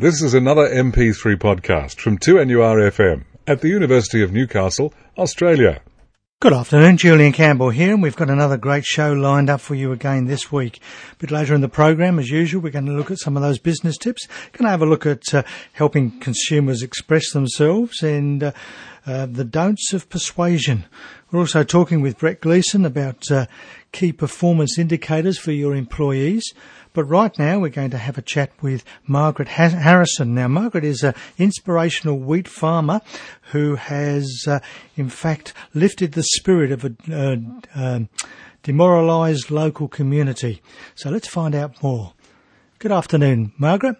This is another MP3 podcast from 2NURFM at the University of Newcastle, Australia. Good afternoon, Julian Campbell here, and we've got another great show lined up for you again this week. A bit later in the program, as usual, we're going to look at some of those business tips. Going to have a look at uh, helping consumers express themselves and uh, uh, the don'ts of persuasion. We're also talking with Brett Gleeson about uh, key performance indicators for your employees. But right now we're going to have a chat with Margaret Harrison. Now Margaret is an inspirational wheat farmer who has uh, in fact lifted the spirit of a uh, uh, demoralised local community. So let's find out more. Good afternoon, Margaret.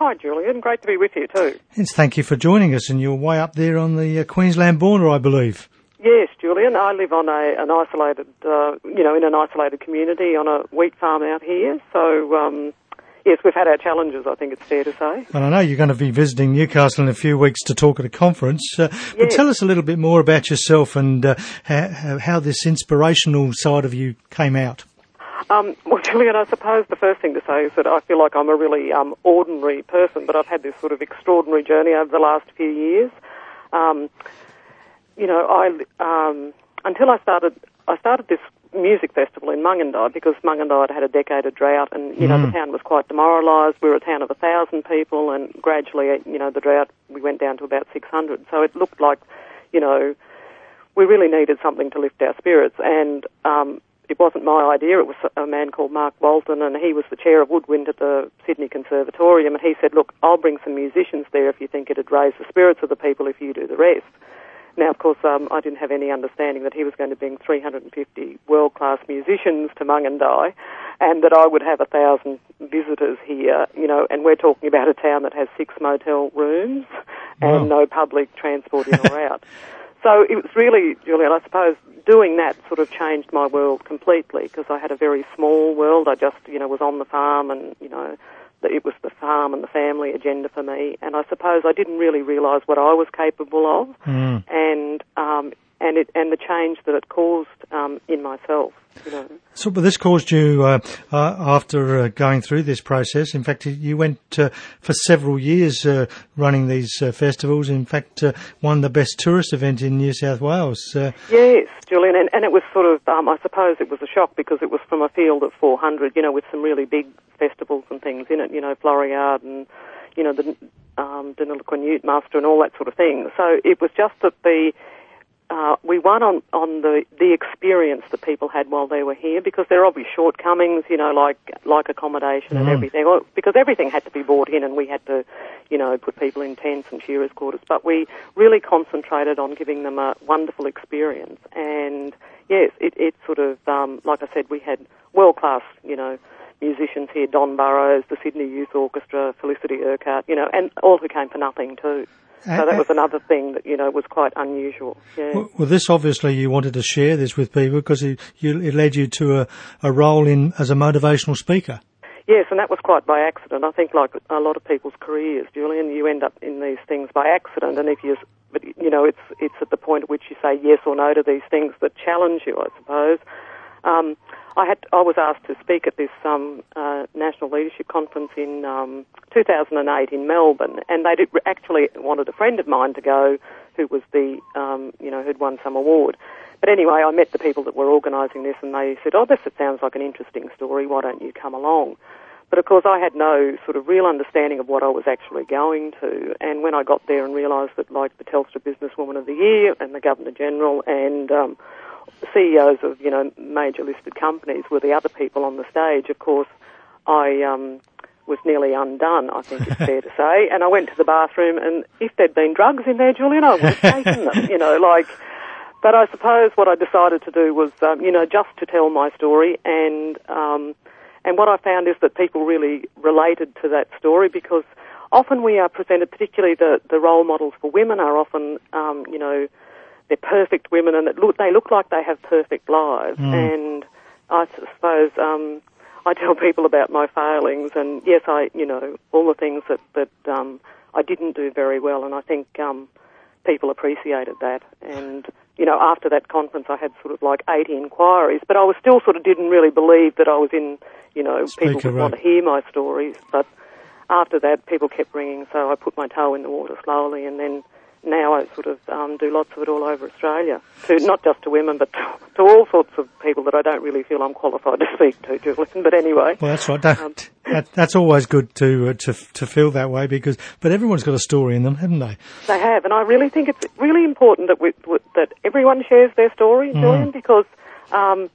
Hi, Julian. Great to be with you too. Yes, thank you for joining us. And you're way up there on the uh, Queensland border, I believe. Yes, Julian. I live on a an isolated, uh, you know, in an isolated community on a wheat farm out here. So, um, yes, we've had our challenges. I think it's fair to say. And I know you're going to be visiting Newcastle in a few weeks to talk at a conference. Uh, yes. But tell us a little bit more about yourself and uh, how, how this inspirational side of you came out. Um, well, Julian, I suppose the first thing to say is that I feel like I'm a really um, ordinary person, but I've had this sort of extraordinary journey over the last few years. Um, you know, I um, until I started, I started this music festival in Mungindi because Mungindi had had a decade of drought, and you know the mm. town was quite demoralised. We were a town of a thousand people, and gradually, you know, the drought we went down to about six hundred. So it looked like, you know, we really needed something to lift our spirits, and um, it wasn't my idea. It was a man called Mark Walton, and he was the chair of Woodwind at the Sydney Conservatorium, and he said, "Look, I'll bring some musicians there if you think it'd raise the spirits of the people if you do the rest." Now, of course, um, I didn't have any understanding that he was going to bring 350 world-class musicians to Mungindi, and that I would have a thousand visitors here. You know, and we're talking about a town that has six motel rooms and wow. no public transport in or out. So it was really, Julian, I suppose doing that sort of changed my world completely because I had a very small world. I just, you know, was on the farm and, you know, it was the farm and the family agenda for me, and I suppose I didn't really realise what I was capable of, mm. and um, and it and the change that it caused um, in myself. You know. So, but this caused you uh, uh, after uh, going through this process. In fact, you went uh, for several years uh, running these uh, festivals. In fact, won the best tourist event in New South Wales. yes, Julian, and, and, it was sort of, um, I suppose, it was a shock because it was from a field of 400. You know, with some really big festivals and things in it. You know, Floriade and you know the um, Deniliquin Muster and all that sort of thing. So it was just that the uh, we won on, on the, the experience that people had while they were here because there are obvious shortcomings, you know, like like accommodation mm. and everything. Well, because everything had to be brought in and we had to, you know, put people in tents and shearers' quarters. But we really concentrated on giving them a wonderful experience. And yes, it, it sort of, um, like I said, we had world class, you know, musicians here, Don Burrows, the Sydney Youth Orchestra, Felicity Urquhart, you know, and all who came for nothing too. So that was another thing that you know was quite unusual. Yeah. Well, well, this obviously you wanted to share this with people because it, you, it led you to a, a role in as a motivational speaker. Yes, and that was quite by accident. I think, like a lot of people's careers, Julian, you end up in these things by accident, and if you, but you know, it's it's at the point at which you say yes or no to these things that challenge you, I suppose. Um, I had I was asked to speak at this um, uh, national leadership conference in um, 2008 in Melbourne, and they did, actually wanted a friend of mine to go, who was the um, you know who'd won some award. But anyway, I met the people that were organising this, and they said, "Oh, this it sounds like an interesting story. Why don't you come along?" But of course, I had no sort of real understanding of what I was actually going to. And when I got there and realised that, like the Telstra Businesswoman of the Year and the Governor General and um, CEOs of you know major listed companies were the other people on the stage. Of course, I um, was nearly undone. I think it's fair to say. And I went to the bathroom, and if there'd been drugs in there, Julian, I would have taken them. You know, like. But I suppose what I decided to do was, um, you know, just to tell my story, and um, and what I found is that people really related to that story because often we are presented, particularly the the role models for women are often, um, you know they're perfect women and look, they look like they have perfect lives. Mm. And I suppose um, I tell people about my failings, and yes, I you know all the things that that um, I didn't do very well, and I think um, people appreciated that. And you know, after that conference, I had sort of like 80 inquiries, but I was still sort of didn't really believe that I was in, you know, Speaker people would right. want to hear my stories, but after that, people kept ringing, so I put my toe in the water slowly, and then now I sort of um, do lots of it all over Australia, to not just to women, but to, to, all sorts of people that I don't really feel I'm qualified to speak to, Julian. But anyway, well, that's right. Um, that, that's always good to uh, to to feel that way because, but everyone's got a story in them, haven't they? They have, and I really think it's really important that we, that everyone shares their story, mm. Julian, because um,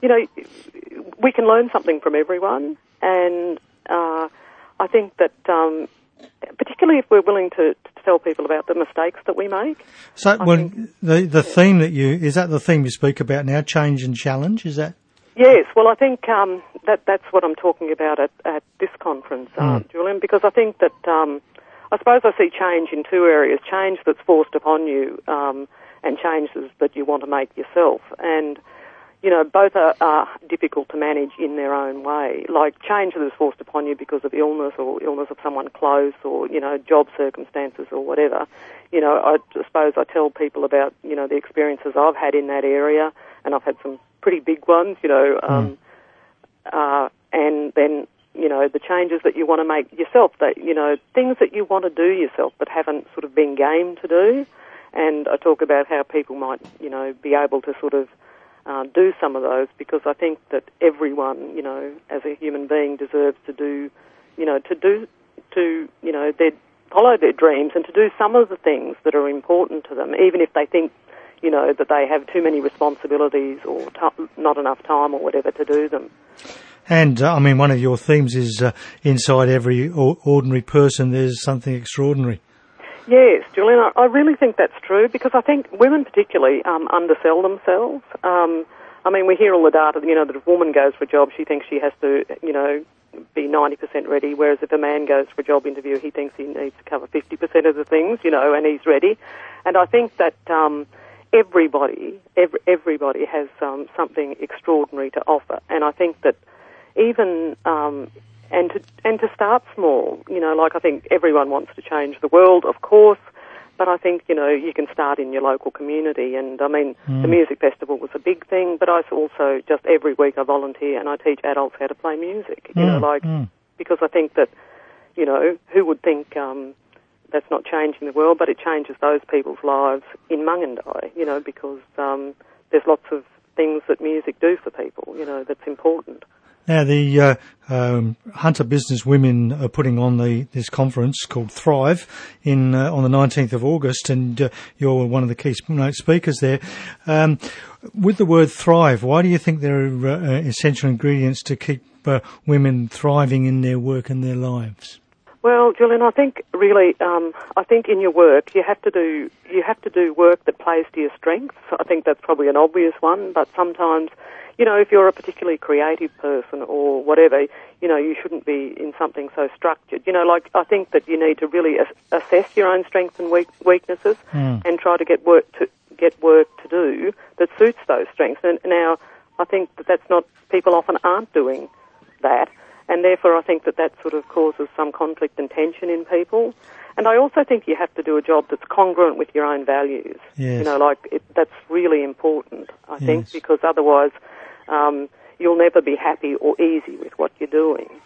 you know we can learn something from everyone, and uh, I think that. Particularly if we're willing to, to, tell people about the mistakes that we make. So, well, the the theme that you is that the theme you speak about now, change and challenge, is that? Yes, well, I think um, that that's what I'm talking about at, at this conference, uh, mm. Julian, because I think that um, I suppose I see change in two areas: change that's forced upon you, um, and changes that you want to make yourself, and you know, both are, are, difficult to manage in their own way. Like change that is forced upon you because of illness or illness of someone close or, you know, job circumstances or whatever. You know, I suppose I tell people about, you know, the experiences I've had in that area and I've had some pretty big ones, you know, hmm. um, uh, and then, you know, the changes that you want to make yourself, that, you know, things that you want to do yourself but haven't sort of been game to do. And I talk about how people might, you know, be able to sort of uh, do some of those because I think that everyone, you know, as a human being deserves to do, you know, to do, to, you know, their, follow their dreams and to do some of the things that are important to them, even if they think, you know, that they have too many responsibilities or t- not enough time or whatever to do them. And uh, I mean, one of your themes is uh, inside every ordinary person, there's something extraordinary. Yes, Julian, I, really think that's true because I think women particularly um, undersell themselves. Um, I mean, we hear all the data, you know, that if a woman goes for a job, she thinks she has to, you know, be 90% ready, whereas if a man goes for a job interview, he thinks he needs to cover 50% of the things, you know, and he's ready. And I think that um, everybody, every, everybody has um, something extraordinary to offer. And I think that even um, and to and to start small. You know, like I think everyone wants to change the world, of course, but I think you know you can start in your local community. And I mean, mm. the music festival was a big thing, but I also just every week I volunteer and I teach adults how to play music. You mm. know, like mm. because I think that you know who would think. Um, that's not changing the world, but it changes those people's lives in Mungindi, you know, because um, there's lots of things that music do for people, you know, that's important. Now, the uh, um, Hunter Business Women are putting on the this conference called Thrive in uh, on the 19th of August, and uh, you're one of the key speakers there. Um, with the word thrive, why do you think there are uh, essential ingredients to keep uh, women thriving in their work and their lives? Well, Julian, I think really, um, I think in your work you have to do you have to do work that plays to your strengths. I think that's probably an obvious one, but sometimes you know, if you're a particularly creative person or whatever, you know, you shouldn't be in something so structured. You know, like I think that you need to really as- assess your own strengths and weak- weaknesses mm. and try to get work to get work to do that suits those strengths. And now, I think that that's not people often aren't doing that, and therefore I think that that sort of causes some conflict and tension in people. And I also think you have to do a job that's congruent with your own values. Yes. You know, like it, that's really important. I yes. think because otherwise um, you'll never be happy or easy with what you're doing.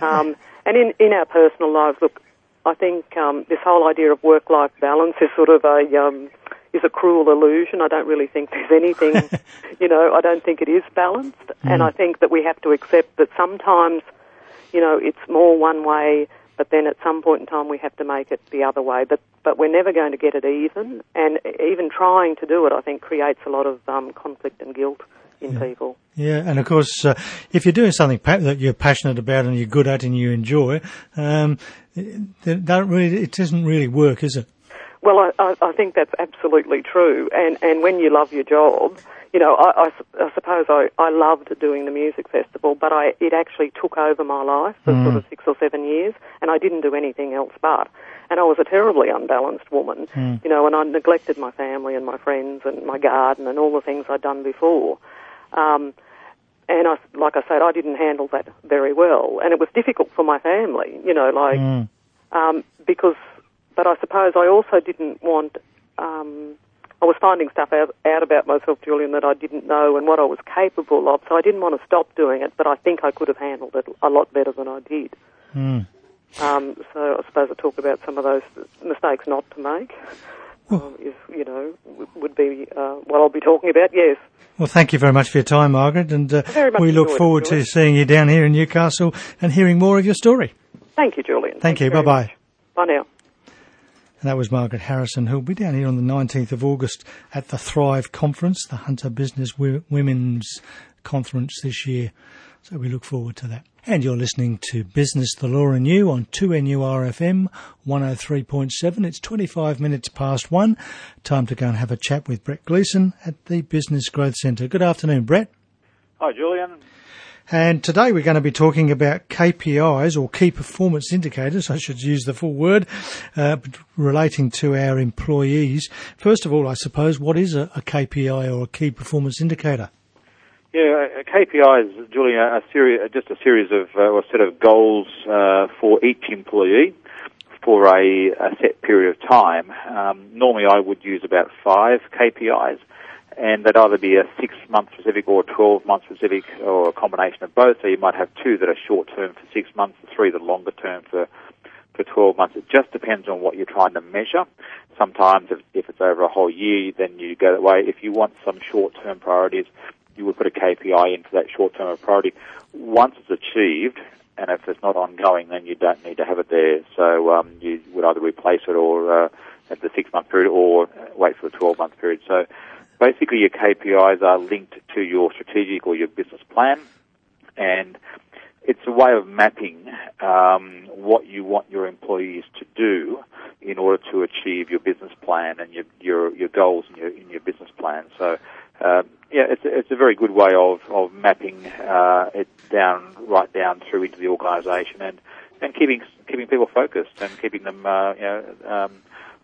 Um, and in, in our personal lives, look, I think um, this whole idea of work-life balance is sort of a um, is a cruel illusion. I don't really think there's anything, you know, I don't think it is balanced, mm. and I think that we have to accept that sometimes, you know, it's more one way, but then at some point in time we have to make it the other way. But but we're never going to get it even, and even trying to do it, I think, creates a lot of um, conflict and guilt in yeah. people. Yeah, and of course, uh, if you're doing something pa- that you're passionate about and you're good at and you enjoy, um, that really it doesn't really work, is it? Well, I, I think that's absolutely true. And and when you love your job, you know, I, I, I suppose I, I loved doing the music festival, but I it actually took over my life for mm. sort of six or seven years, and I didn't do anything else but. And I was a terribly unbalanced woman, mm. you know, and I neglected my family and my friends and my garden and all the things I'd done before. Um, and I, like I said, I didn't handle that very well, and it was difficult for my family, you know, like mm. um, because. But I suppose I also didn't want. Um, I was finding stuff out, out about myself, Julian, that I didn't know and what I was capable of. So I didn't want to stop doing it, but I think I could have handled it a lot better than I did. Mm. Um, so I suppose I talk about some of those mistakes not to make. Um, is you know would be uh, what I'll be talking about. Yes. Well, thank you very much for your time, Margaret, and uh, we look forward to seeing you down here in Newcastle and hearing more of your story. Thank you, Julian. Thank you. Bye-bye. Bye now. And that was Margaret Harrison, who'll be down here on the 19th of August at the Thrive Conference, the Hunter Business Women's Conference this year. So we look forward to that. And you're listening to Business, the Law and You on 2NURFM 103.7. It's 25 minutes past one. Time to go and have a chat with Brett Gleeson at the Business Growth Centre. Good afternoon, Brett. Hi, Julian. And today we're going to be talking about KPIs or key performance indicators. I should use the full word uh, relating to our employees. First of all, I suppose, what is a, a KPI or a key performance indicator? Yeah, a KPI is, Julian, a series, just a series of uh, or set of goals uh, for each employee for a, a set period of time. Um, normally, I would use about five KPIs, and that'd either be a six-month specific or a twelve-month specific, or a combination of both. So you might have two that are short-term for six months, and three that are longer-term for for 12 months. It just depends on what you're trying to measure. Sometimes, if, if it's over a whole year, then you go that way. If you want some short-term priorities, you would put a KPI in for that short-term priority. Once it's achieved, and if it's not ongoing, then you don't need to have it there. So um, you would either replace it or uh, at the six-month period, or wait for the 12-month period. So basically, your KPIs are linked to your strategic or your business plan, and it's a way of mapping um, what you want your employees to do in order to achieve your business plan and your your, your goals in your in your business plan. So. Um, yeah, it's a, it's a very good way of, of mapping uh, it down, right down through into the organisation, and, and keeping keeping people focused and keeping them, uh, you know, um,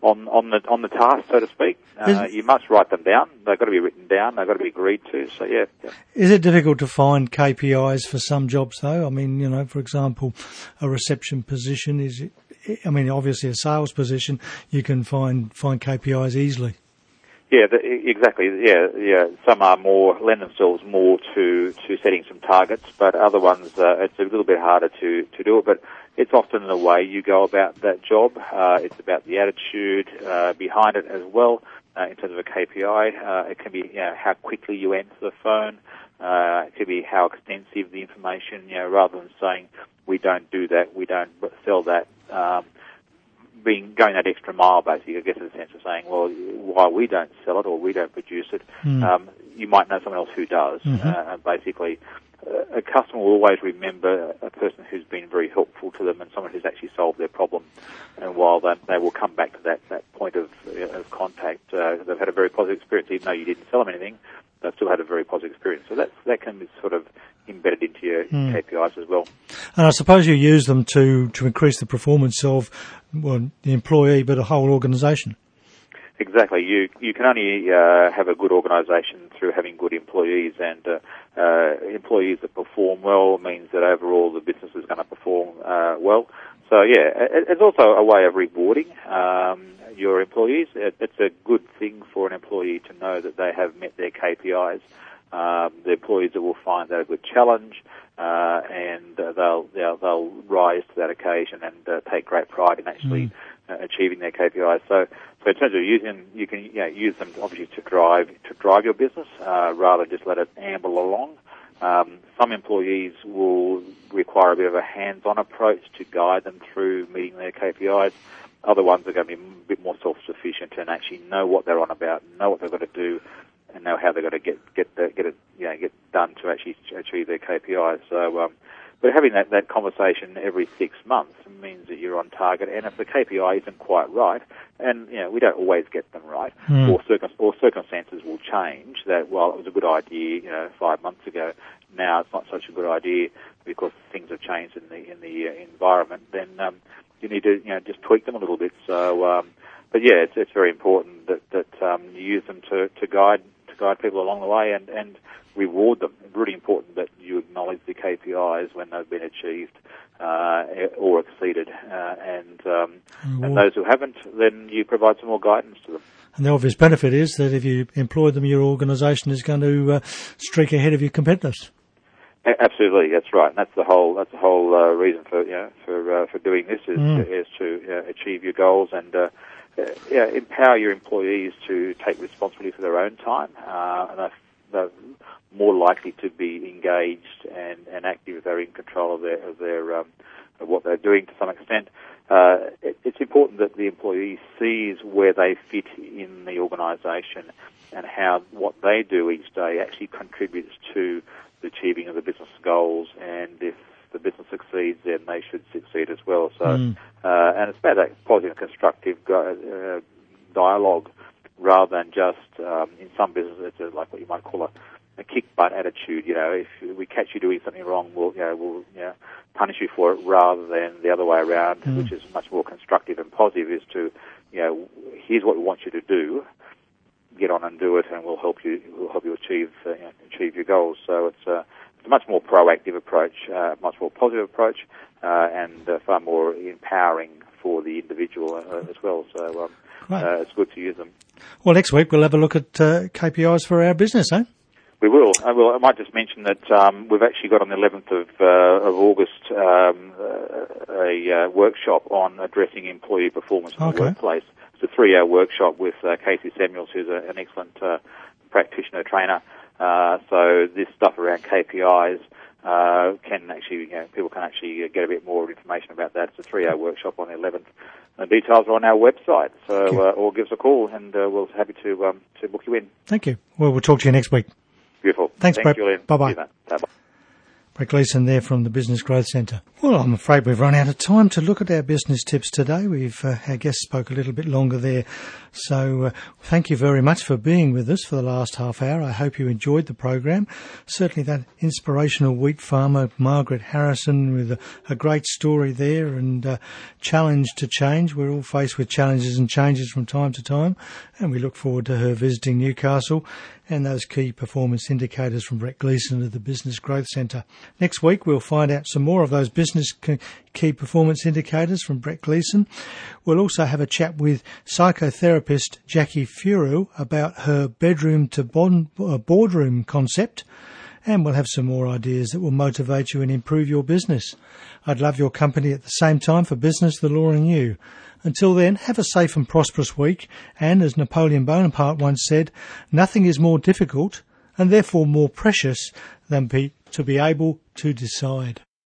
on on the on the task, so to speak. Uh, you must write them down. They've got to be written down. They've got to be agreed to. So yeah, yeah. Is it difficult to find KPIs for some jobs though? I mean, you know, for example, a reception position is, I mean, obviously a sales position, you can find, find KPIs easily. Yeah, the, exactly. Yeah, yeah. Some are more lend themselves more to to setting some targets, but other ones uh, it's a little bit harder to to do it. But it's often the way you go about that job. Uh, it's about the attitude uh, behind it as well. Uh, in terms of a KPI, uh, it can be you know, how quickly you answer the phone. Uh, it could be how extensive the information. You know, rather than saying we don't do that, we don't sell that. Um, being going that extra mile, basically, I guess, in the sense of saying, well, why we don't sell it or we don't produce it, um, you might know someone else who does. Uh, and basically, uh, a customer will always remember a person who's been very helpful to them and someone who's actually solved their problem. And while they, they will come back to that, that point of, uh, of contact, uh, they've had a very positive experience, even though you didn't sell them anything, they've still had a very positive experience. So that's, that can be sort of embedded into your KPIs as well. And I suppose you use them to, to increase the performance of well, the employee, but a whole organisation. Exactly. You you can only uh, have a good organisation through having good employees, and uh, uh, employees that perform well means that overall the business is going to perform uh, well. So yeah, it, it's also a way of rewarding um, your employees. It, it's a good thing for an employee to know that they have met their KPIs. Um, the employees that will find that a good challenge, uh, and uh, they'll, they'll they'll rise to that occasion and uh, take great pride in actually uh, achieving their KPIs. So, so in terms of using, you can you know, use them obviously to drive to drive your business uh, rather than just let it amble along. Um, some employees will require a bit of a hands-on approach to guide them through meeting their KPIs. Other ones are going to be a bit more self-sufficient and actually know what they're on about, know what they've got to do, and know how they've got to get get the, get it you know get done to actually achieve their KPIs. So, um, but having that, that conversation every six months means that you're on target. And if the KPI isn't quite right, and you know we don't always get them right, or, circum- or circumstances will change. That well, it was a good idea, you know, five months ago. Now it's not such a good idea because things have changed in the in the uh, environment. Then um, you need to you know just tweak them a little bit. So, um, but yeah, it's it's very important that that um, you use them to to guide to guide people along the way and and reward them. It's really important that you acknowledge the KPIs when they've been achieved uh, or exceeded, uh, and um, and those who haven't, then you provide some more guidance to them. And the obvious benefit is that if you employ them, your organisation is going to uh, streak ahead of your competitors. Absolutely, that's right. And that's the whole that's the whole uh, reason for you know, for uh, for doing this is Mm. to, is to uh, achieve your goals and uh, empower your employees to take responsibility for their own time. Uh, and they're, they're more likely to be engaged and, and active if they're in control of their of their um, of what they're doing to some extent. Uh, it, it's important that the employee sees where they fit in the organisation and how what they do each day actually contributes to the achieving of the business goals. And if the business succeeds, then they should succeed as well. So, Mm. uh, and it's about that positive, constructive uh, dialogue rather than just um, in some businesses it's like what you might call a, a kick butt attitude. You know, if we catch you doing something wrong, we'll you know we'll you know, punish you for it rather than the other way around, Mm. which is much more constructive and positive. Is to you know here's what we want you to do. Get on and do it, and we'll help you. We'll help you achieve uh, you know, achieve your goals. So it's a, it's a much more proactive approach, uh, much more positive approach, uh, and uh, far more empowering for the individual uh, as well. So um, Right. uh, it's good to use them. Well, next week we'll have a look at uh, KPIs for our business, eh? We will. I will. I might just mention that um, we've actually got on the 11th of, uh, of August um, a uh, workshop on addressing employee performance in Okay. the workplace. It's a three-hour workshop with uh, Casey Samuels, who's a, an excellent uh, practitioner trainer. Uh, so this stuff around KPIs uh, can actually, you know, people can actually get a bit more information about that. It's a three-hour workshop on the 11th. The details are on our website, so uh, or give us a call, and uh, we'll be happy to um, to book you in. Thank you. Well, we'll talk to you next week. Beautiful. Thanks, Brett. Bye-bye. See you then. Bye-bye. Brett Gleeson there from the Business Growth Centre. Well, I'm afraid we've run out of time to look at our business tips today. We've, uh, our guest spoke a little bit longer there. So, uh, thank you very much for being with us for the last half hour. I hope you enjoyed the program. Certainly that inspirational wheat farmer, Margaret Harrison, with a, a great story there and uh, challenge to change. We're all faced with challenges and changes from time to time, and we look forward to her visiting Newcastle and those key performance indicators from Brett Gleeson of the Business Growth Centre. Next week, we'll find out some more of those business key performance indicators from Brett Gleeson. We'll also have a chat with psychotherapist Jackie Furu about her bedroom to uh, boardroom concept. And we'll have some more ideas that will motivate you and improve your business. I'd love your company at the same time for business, the law and you. Until then, have a safe and prosperous week. And as Napoleon Bonaparte once said, nothing is more difficult and therefore more precious than be, to be able to decide.